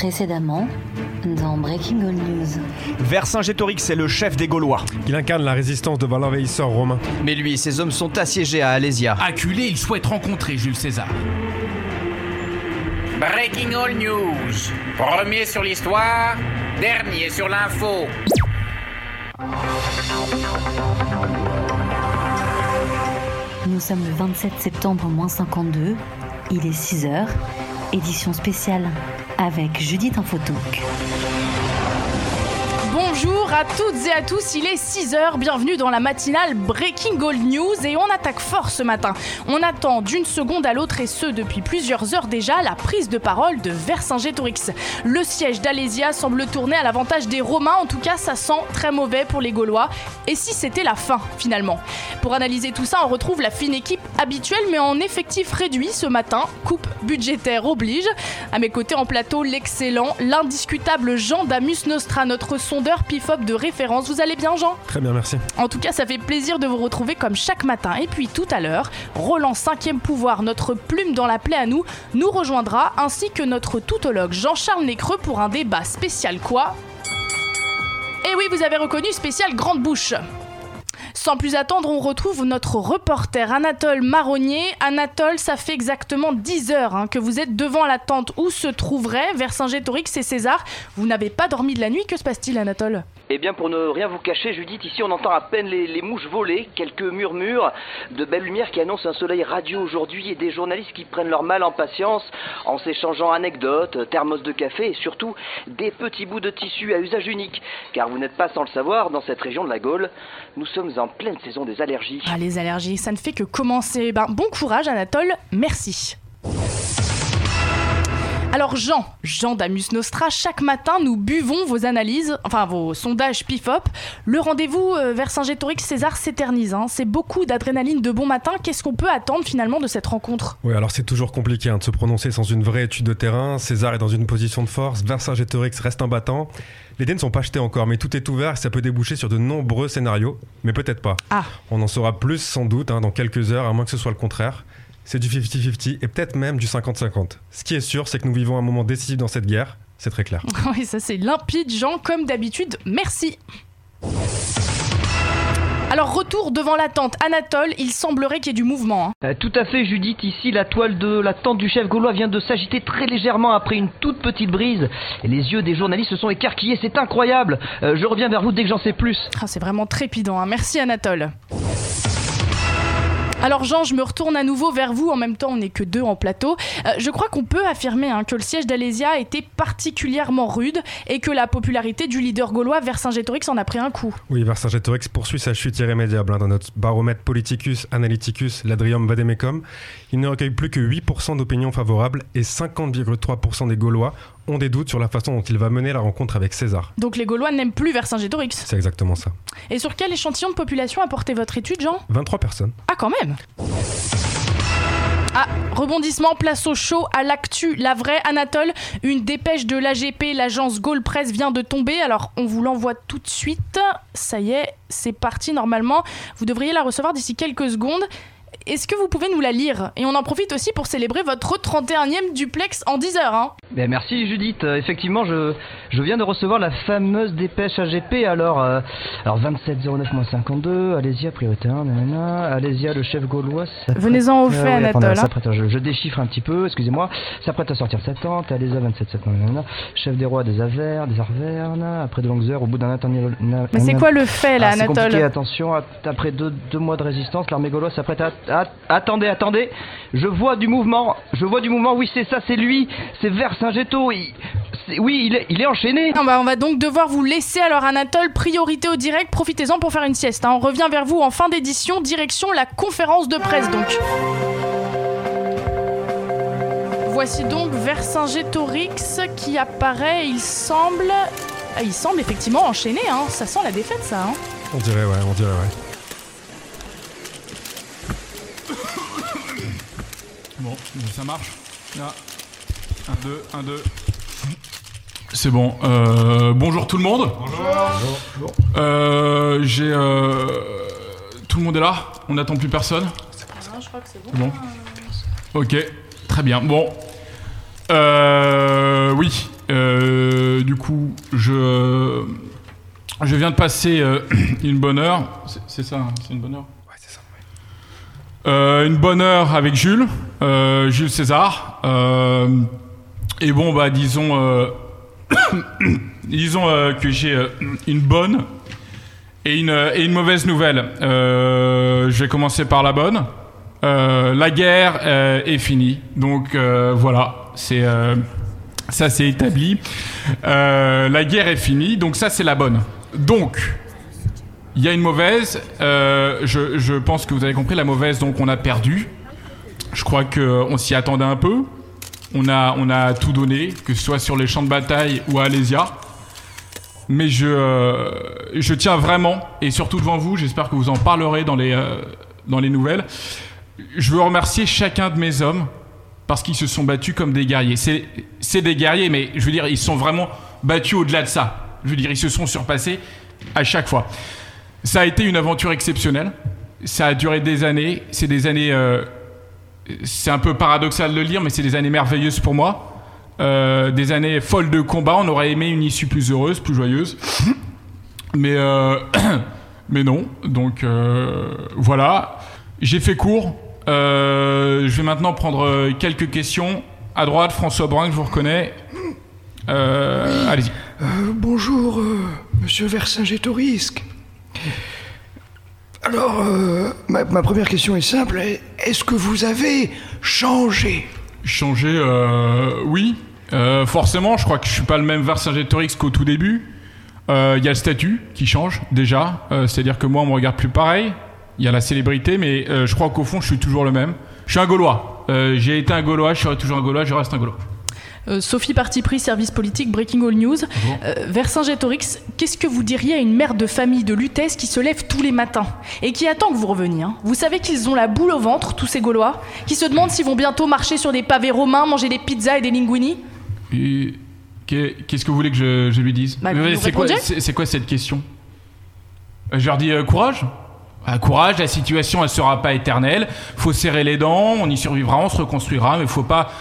Précédemment, dans Breaking All News. Vercingétorix est le chef des Gaulois. Il incarne la résistance devant l'envahisseur romain. Mais lui et ses hommes sont assiégés à Alésia. Acculé, il souhaite rencontrer Jules César. Breaking All News. Premier sur l'histoire, dernier sur l'info. Nous sommes le 27 septembre moins 52. Il est 6 heures. Édition spéciale avec Judith Infotalk. Bonjour à toutes et à tous, il est 6h, bienvenue dans la matinale Breaking Gold News et on attaque fort ce matin. On attend d'une seconde à l'autre et ce depuis plusieurs heures déjà la prise de parole de Vercingétorix. Le siège d'Alésia semble tourner à l'avantage des Romains, en tout cas ça sent très mauvais pour les Gaulois. Et si c'était la fin finalement? Pour analyser tout ça, on retrouve la fine équipe habituelle mais en effectif réduit ce matin, coupe budgétaire oblige. À mes côtés en plateau, l'excellent, l'indiscutable Jean Damus Nostra, notre sondeur PIFOP de référence. Vous allez bien, Jean? Très bien, merci. En tout cas, ça fait plaisir de vous retrouver comme chaque matin. Et puis tout à l'heure, Roland 5e pouvoir, notre plume dans la plaie à nous, nous rejoindra, ainsi que notre toutologue Jean-Charles Nécreux pour un débat spécial quoi? Et oui, vous avez reconnu spécial Grande Bouche. Sans plus attendre, on retrouve notre reporter Anatole Marronnier. Anatole, ça fait exactement 10 heures hein, que vous êtes devant la tente où se trouveraient Vercingétorix et César? Vous n'avez pas dormi de la nuit, que se passe-t-il Anatole? Eh bien, pour ne rien vous cacher, Judith, ici on entend à peine les, mouches voler, quelques murmures, de belles lumières qui annoncent un soleil radieux aujourd'hui et des journalistes qui prennent leur mal en patience en s'échangeant anecdotes, thermos de café et surtout des petits bouts de tissu à usage unique. Car vous n'êtes pas sans le savoir, dans cette région de la Gaule, nous sommes en pleine saison des allergies. Ah, les allergies, ça ne fait que commencer. Ben, bon courage Anatole, merci. Alors Jean, Jean Damus Nostra, chaque matin nous buvons vos analyses, enfin vos sondages PIFOP. Le rendez-vous euh, vers Saint-Gétorix César s'éternise. hein. C'est beaucoup d'adrénaline de bon matin. Qu'est-ce qu'on peut attendre finalement de cette rencontre? Oui, alors c'est toujours compliqué hein, de se prononcer sans une vraie étude de terrain. César est dans une position de force, Vercingétorix reste un battant. Les dés ne sont pas achetés encore, mais tout est ouvert et ça peut déboucher sur de nombreux scénarios, mais peut-être pas. Ah. On en saura plus sans doute hein, dans quelques heures, à moins que ce soit le contraire. C'est du 50-50 et peut-être même du 50-50. Ce qui est sûr, c'est que nous vivons un moment décisif dans cette guerre, c'est très clair. Oui, ça c'est limpide, Jean, comme d'habitude. Merci. Alors retour devant la tente. Anatole, il semblerait qu'il y ait du mouvement. hein. Euh, tout à fait, Judith. Ici, la toile de la tente du chef gaulois vient de s'agiter très légèrement après une toute petite brise. Et les yeux des journalistes se sont écarquillés. C'est incroyable. Euh, je reviens vers vous dès que j'en sais plus. Ah, c'est vraiment trépidant. hein. Merci Anatole. Alors Jean, je me retourne à nouveau vers vous. En même temps, on n'est que deux en plateau. Euh, je crois qu'on peut affirmer hein, que le siège d'Alésia a été particulièrement rude et que la popularité du leader gaulois Vercingétorix en a pris un coup. Oui, Vercingétorix poursuit sa chute irrémédiable hein, dans notre baromètre Politicus Analyticus Ladrium Vademecum. Il ne recueille plus que 8% d'opinions favorables et 50,3% des Gaulois ont des doutes sur la façon dont il va mener la rencontre avec César. Donc les Gaulois n'aiment plus Vercingétorix. C'est exactement ça. Et sur quel échantillon de population a porté votre étude, Jean? 23 personnes. Ah, quand même ah, rebondissement, place au chaud, à l'actu, la vraie Anatole. Une dépêche de l'AGP, l'agence Gaulle Presse, vient de tomber. Alors, on vous l'envoie tout de suite. Ça y est, c'est parti normalement. Vous devriez la recevoir d'ici quelques secondes. Est-ce que vous pouvez nous la lire? Et on en profite aussi pour célébrer votre 31e duplex en 10 heures. Hein. Ben, merci, Judith. Euh, effectivement, je, je viens de recevoir la fameuse dépêche AGP. Alors, euh, alors 2709-52, Alésia, priorité 1, nanana. Alésia, le chef gaulois. Venez-en au fait, oui, Anatole, hein. je, je déchiffre un petit peu, excusez-moi. S'apprête à sortir sa tente. Alésia, 27 nanana. Chef des rois des Avers, des Arvernes. Après de longues heures, au bout d'un interminable. Mais c'est quoi le fait là, Ah, compliqué, Anatole attention, at- après deux, deux mois de résistance, l'armée gauloise s'apprête à, Attendez, attendez, je vois du mouvement, je vois du mouvement, oui c'est ça, c'est lui, c'est Il- c'est- oui il est, il est enchaîné. Ah bah, on va donc devoir vous laisser alors Anatole, priorité au direct, profitez-en pour faire une sieste. hein. On revient vers vous en fin d'édition, direction la conférence de presse donc. Voici donc Vercingétorix qui apparaît, il semble... ah, Il semble effectivement enchaîné, hein. ça sent la défaite ça. hein. On dirait, ouais, on dirait, ouais. Bon, ça marche. Là. 1, 2, 1, 2. C'est bon. Euh, bonjour tout le monde. Bonjour. Euh, J'ai. euh, tout le monde est là? On n'attend plus personne? Je crois que c'est Bon. Ok, très bien. Bon. Euh, Euh, oui. Euh, du coup, je, je viens de passer euh, une bonne heure. C'est- ça, hein, c'est une bonne heure? Ouais, c'est ça. Euh, une bonne heure avec Jules, euh, Jules César. Euh, et bon, bah, disons, euh, disons euh, que j'ai euh, une bonne et une, et une mauvaise nouvelle. Je vais commencer par la bonne. La guerre est finie. Donc voilà, c'est ça c'est établi. La guerre est finie, donc ça c'est la bonne. Donc il y a une mauvaise. je, je pense que vous avez compris la mauvaise. Donc on a perdu. Je crois que on s'y attendait un peu. On a on a tout donné, que ce soit sur les champs de bataille ou à Alésia. Mais je euh, je tiens vraiment et surtout devant vous. J'espère que vous en parlerez dans les euh, dans les nouvelles. Je veux remercier chacun de mes hommes parce qu'ils se sont battus comme des guerriers. C'est des guerriers, mais je veux dire ils sont vraiment battus au-delà de ça. Je veux dire ils se sont surpassés à chaque fois. Ça a été une aventure exceptionnelle. Ça a duré des années. C'est des années. euh, c'est un peu paradoxal de le dire, mais c'est des années merveilleuses pour moi. Euh, des années folles de combat. On aurait aimé une issue plus heureuse, plus joyeuse. Mais, euh, mais non. Donc euh, voilà. J'ai fait court. Je vais maintenant prendre quelques questions. À droite, François Brun, que je vous reconnais. Allez-y. Bonjour, monsieur Vercingétorix. Alors, euh, ma, première question est simple. Est- Est-ce que vous avez changé? Changer, euh, oui. Euh, forcément, je crois que je suis pas le même Vercingétorix qu'au tout début. Il y a le statut qui change déjà. C'est-à-dire que moi, on me regarde plus pareil. Il y a la célébrité, mais je crois qu'au fond, je suis toujours le même. Je suis un Gaulois. J'ai été un Gaulois, je serai toujours un Gaulois, je reste un Gaulois. Euh, Sophie Parti Pris, service politique, Breaking All News. Euh, Vercingétorix, qu'est-ce que vous diriez à une mère de famille de Lutèce qui se lève tous les matins et qui attend que vous reveniez hein Vous savez qu'ils ont la boule au ventre, tous ces Gaulois, qui se demandent s'ils vont bientôt marcher sur des pavés romains, manger des pizzas et des linguini Et Qu'est-ce que vous voulez que je, je lui dise Bah, C'est quoi, cette question Euh, Je leur dis euh, courage. Ah, courage, la situation elle sera pas éternelle. Faut serrer les dents, on y survivra, on se reconstruira, mais faut pas.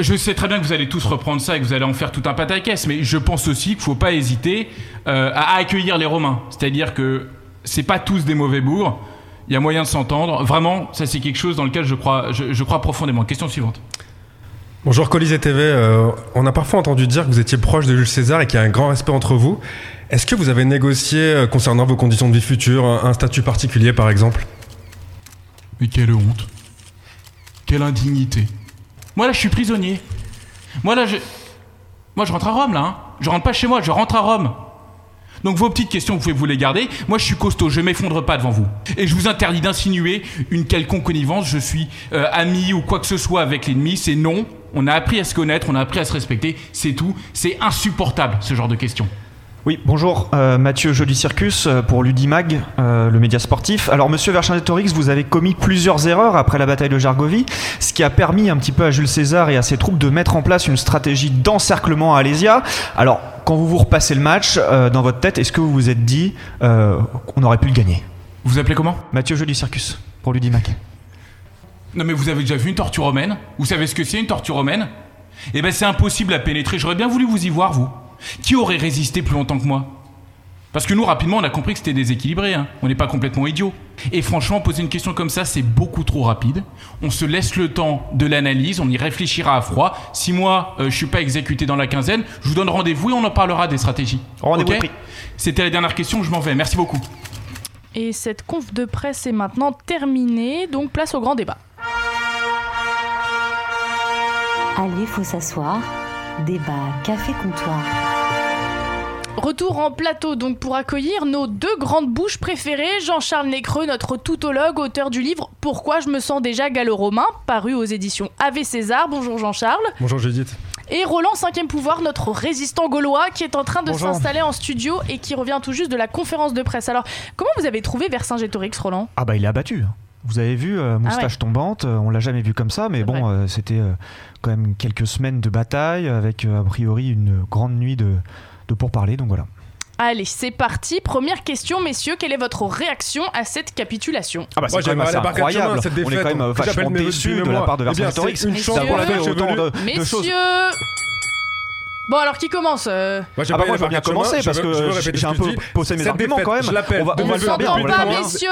Je sais très bien que vous allez tous reprendre ça et que vous allez en faire tout un pataquès, mais je pense aussi qu'il faut pas hésiter euh, à accueillir les Romains. C'est-à-dire que c'est pas tous des mauvais bourgs. Il y a moyen de s'entendre. Vraiment, ça c'est quelque chose dans lequel je crois, je, je crois profondément. Question suivante. Bonjour Colisée TV, euh, on a parfois entendu dire que vous étiez proche de Jules César et qu'il y a un grand respect entre vous. Est-ce que vous avez négocié euh, concernant vos conditions de vie futures, un, un statut particulier par exemple? Mais quelle honte. Quelle indignité. Moi là, je suis prisonnier. Moi là, je. Moi, je rentre à Rome là. Hein. Je rentre pas chez moi, je rentre à Rome. Donc vos petites questions, vous pouvez vous les garder. Moi, je suis costaud, je m'effondre pas devant vous. Et je vous interdis d'insinuer une quelconque connivence. Je suis euh, ami ou quoi que ce soit avec l'ennemi. C'est non. On a appris à se connaître, on a appris à se respecter. C'est tout. C'est insupportable ce genre de questions. Oui, bonjour, euh, Mathieu Joli Circus euh, pour Ludimag, euh, le média sportif. Alors, monsieur Vercingétorix, vous avez commis plusieurs erreurs après la bataille de Jargovie, ce qui a permis un petit peu à Jules César et à ses troupes de mettre en place une stratégie d'encerclement à Alésia. Alors, quand vous vous repassez le match euh, dans votre tête, est-ce que vous vous êtes dit qu'on aurait pu le gagner? Vous vous appelez comment? Mathieu Joli Circus pour Ludimag. Non mais vous avez déjà vu une tortue romaine? Vous savez ce que c'est une tortue romaine? Eh ben c'est impossible à pénétrer. J'aurais bien voulu vous y voir, vous. Qui aurait résisté plus longtemps que moi? Parce que nous, rapidement, on a compris que c'était déséquilibré. Hein. On n'est pas complètement idiot. Et franchement, poser une question comme ça, c'est beaucoup trop rapide. On se laisse le temps de l'analyse, on y réfléchira à froid. Si moi, euh, je suis pas exécuté dans la quinzaine, je vous donne rendez-vous et on en parlera des stratégies. Rendez-vous. C'était la dernière question, je m'en vais. Merci beaucoup. Et cette conf de presse est maintenant terminée, donc place au grand débat. Allez, faut s'asseoir. Débat café comptoir. Retour en plateau donc pour accueillir nos deux grandes bouches préférées, Jean-Charles Nécreux, notre toutologue, auteur du livre Pourquoi je me sens déjà gallo-romain, paru aux éditions Ave César. Bonjour Jean-Charles. Bonjour Judith. Et Roland, cinquième pouvoir, notre résistant gaulois, qui est en train de s'installer en studio et qui revient tout juste de la conférence de presse. Alors, comment vous avez trouvé Vercingétorix, Roland? Ah bah il est abattu. Vous avez vu, euh, moustache Ah ouais. tombante, euh, on l'a jamais vu comme ça, mais bon, euh, c'était quand même quelques semaines de bataille avec a priori une grande nuit de, de pourparlers, donc voilà. Allez, c'est parti. Première question, messieurs, quelle est votre réaction à cette capitulation Ah bah c'est quand même assez incroyable. cette On est défaite, quand même j'appelle vachement déçus de la part de Eh Vercingétorix c'est une chance d'avoir pour la fait autant de, de choses. Messieurs Bon, alors qui commence euh Moi, Ah bah moi je veux bien commencer parce que j'ai un peu posé mes Cette arguments défaite, quand même. Je l'appelle. On va, on va faire bien. s'entend on va pas, le faire bien. messieurs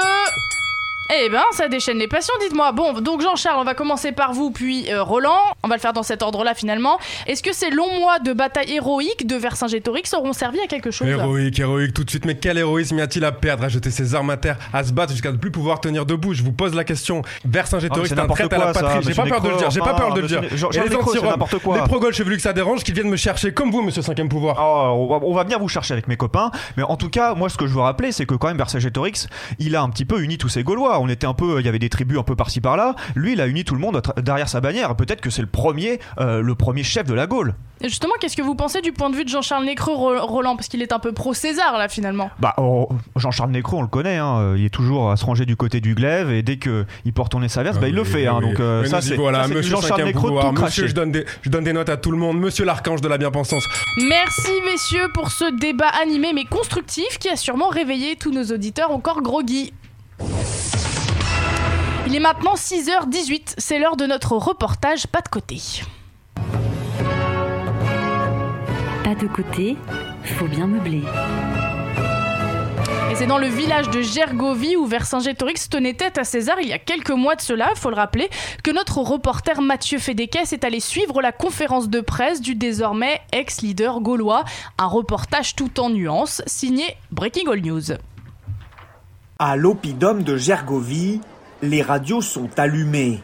eh ben, ça déchaîne les passions, dites-moi. Bon, donc Jean-Charles, on va commencer par vous, puis euh, Roland. On va le faire dans cet ordre-là, finalement. Est-ce que ces longs mois de bataille héroïque de Vercingétorix auront servi à quelque chose? Héroïque, héroïque, tout de suite. Mais quel héroïsme y a-t-il à perdre, à jeter ses armes à terre, à se battre jusqu'à ne plus pouvoir tenir debout? Je vous pose la question. Vercingétorix, Ah, c'est un à la patrie. J'ai pas peur de le dire, j'ai pas peur de le dire. Et les n'importe quoi. Les pro-Gaules chevelus que ça dérange, qu'ils viennent me chercher comme vous, monsieur 5ème pouvoir. Oh, on va- on va venir vous chercher avec mes copains, mais en tout cas, moi ce que je veux rappeler, c'est que quand même Vercingétorix, il a un petit peu uni tous ces Gaulois. On était un peu, il y avait des tribus un peu par-ci par-là. Lui, il a uni tout le monde derrière sa bannière. Peut-être que c'est le premier, euh, le premier chef de la Gaule. Et Justement, qu'est-ce que vous pensez du point de vue de Jean-Charles Nécreux, Ro- Roland? Parce qu'il est un peu pro-César, là, finalement. Bah, oh, Jean-Charles Nécro, on le connaît, hein, il est toujours à se ranger du côté du glaive et dès que il peut retourner sa veste, bah, il le fait. hein, donc euh, ça, c'est voilà, Jean-Charles 5ème Nécro pouvoir. tout Monsieur, craché. je donne, des, je donne des notes à tout le monde. Monsieur l'archange de la bien-pensance. Merci, messieurs, pour ce débat animé mais constructif qui a sûrement réveillé tous nos auditeurs encore groggy. Il est maintenant 6h18, c'est l'heure de notre reportage Pas de côté. Pas de côté, faut bien meubler. Et c'est dans le village de Gergovie où Vercingétorix tenait tête à César il y a quelques mois de cela, faut le rappeler, que notre reporter Mathieu Fédéquet est allé suivre la conférence de presse du désormais ex-leader gaulois. Un reportage tout en nuances, signé Breaking All News. À l'oppidum de Gergovie, les radios sont allumées.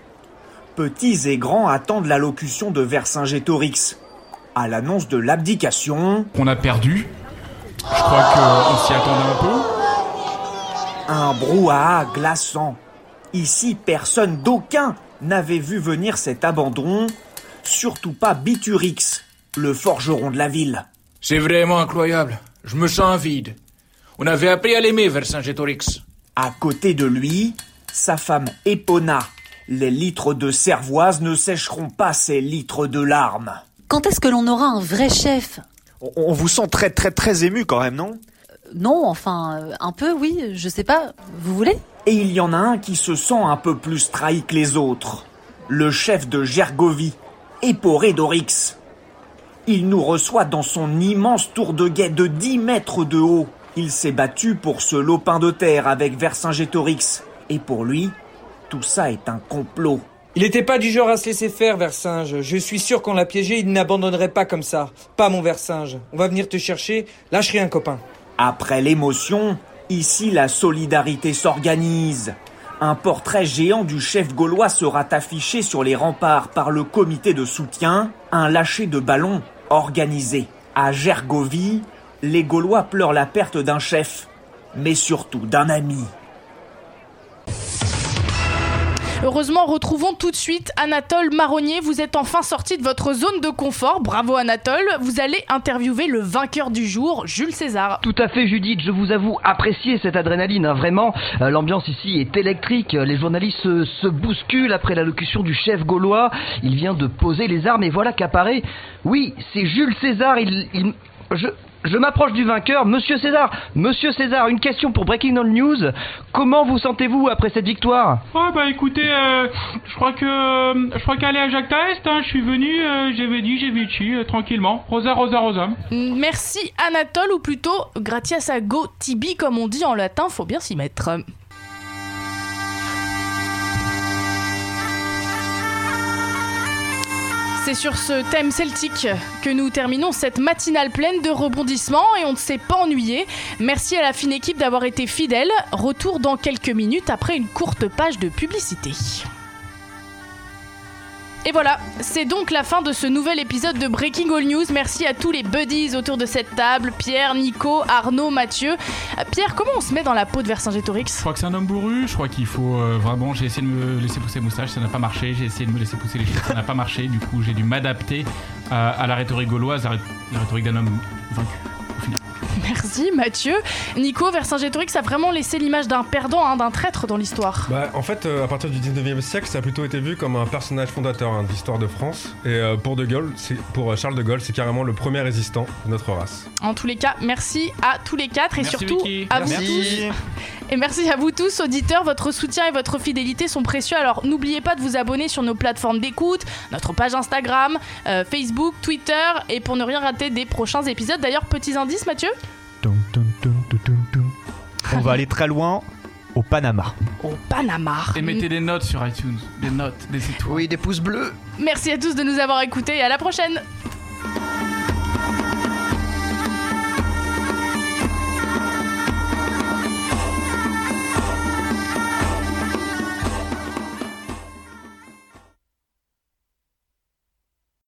Petits et grands attendent l'allocution de Vercingétorix. À l'annonce de l'abdication, On a perdu. Je crois qu'on s'y attendait un peu. un brouhaha glaçant. Ici, personne d'aucun n'avait vu venir cet abandon, surtout pas Biturix, le forgeron de la ville. C'est vraiment incroyable. Je me sens vide. On avait appris à l'aimer, Vercingétorix. À côté de lui, sa femme Epona. Les litres de cervoise ne sécheront pas ces litres de larmes. Quand est-ce que l'on aura un vrai chef? On, on vous sent très très très ému quand même, non? Non, enfin, euh, un peu, oui, je sais pas. Vous voulez? Et il y en a un qui se sent un peu plus trahi que les autres. Le chef de Gergovie, Eporedorix. Il nous reçoit dans son immense tour de guet de 10 mètres de haut. Il s'est battu pour ce lopin de terre avec Vercingétorix. Et pour lui, tout ça est un complot. Il était pas du genre à se laisser faire, Versinge. Je suis sûr qu'on l'a piégé, il n'abandonnerait pas comme ça. Pas mon Versinge. On va venir te chercher. Lâche rien, copain. Après l'émotion, ici la solidarité s'organise. Un portrait géant du chef gaulois sera affiché sur les remparts par le comité de soutien, un lâcher de ballon organisé. À Gergovie, les Gaulois pleurent la perte d'un chef, mais surtout d'un ami. Heureusement, retrouvons tout de suite Anatole Marronnier. Vous êtes enfin sorti de votre zone de confort. Bravo Anatole. Vous allez interviewer le vainqueur du jour, Jules César. Tout à fait Judith, je vous avoue apprécier cette adrénaline, hein, vraiment. Euh, L'ambiance ici est électrique, les journalistes se, bousculent après l'allocution du chef gaulois. Il vient de poser les armes et voilà qu'apparaît... Oui, c'est Jules César, il- je... Je m'approche du vainqueur, Monsieur César. Monsieur César, une question pour Breaking All News. Comment vous sentez-vous après cette victoire? Ouais bah écoutez, euh, je crois que euh, je crois qu'aller à Jacques Est, hein, je suis venu, euh, j'ai venu, j'ai vécu euh, tranquillement. Rosa, rosa, rosa. Merci Anatole, ou plutôt gratias a go tibi comme on dit en latin, faut bien s'y mettre. C'est sur ce thème celtique que nous terminons cette matinale pleine de rebondissements et on ne s'est pas ennuyé. Merci à la fine équipe d'avoir été fidèle. Retour dans quelques minutes après une courte page de publicité. Et voilà, c'est donc la fin de ce nouvel épisode de Breaking All News. Merci à tous les buddies autour de cette table, Pierre, Nico, Arnaud, Mathieu. Euh, Pierre, comment on se met dans la peau de Vercingétorix Je crois que c'est un homme bourru, je crois qu'il faut euh, vraiment. J'ai essayé de me laisser pousser les moustaches, ça n'a pas marché. J'ai essayé de me laisser pousser les cheveux, ça n'a pas marché. Du coup, j'ai dû m'adapter à, à la rhétorique gauloise, ré- la rhétorique d'un homme vaincu. Merci Mathieu. Nico, Vercingétorix a vraiment laissé l'image d'un perdant, hein, d'un traître dans l'histoire. Bah, en fait, euh, à partir du 19e siècle, ça a plutôt été vu comme un personnage fondateur hein, de l'histoire de France. Et euh, pour, de Gaulle, c'est- pour euh, Charles de Gaulle, c'est carrément le premier résistant de notre race. En tous les cas, merci à tous les quatre et Merci, surtout Vicky. à Merci. vous tous. Et merci à vous tous, auditeurs. Votre soutien et votre fidélité sont précieux. Alors n'oubliez pas de vous abonner sur nos plateformes d'écoute, notre page Instagram, euh, Facebook, Twitter et pour ne rien rater des prochains épisodes. D'ailleurs, petits indices, Mathieu On va aller très loin au Panama. Au Panama. Et mettez des notes sur iTunes. Des notes, des étoiles. Oui, des pouces bleus. Merci à tous de nous avoir écoutés et à la prochaine.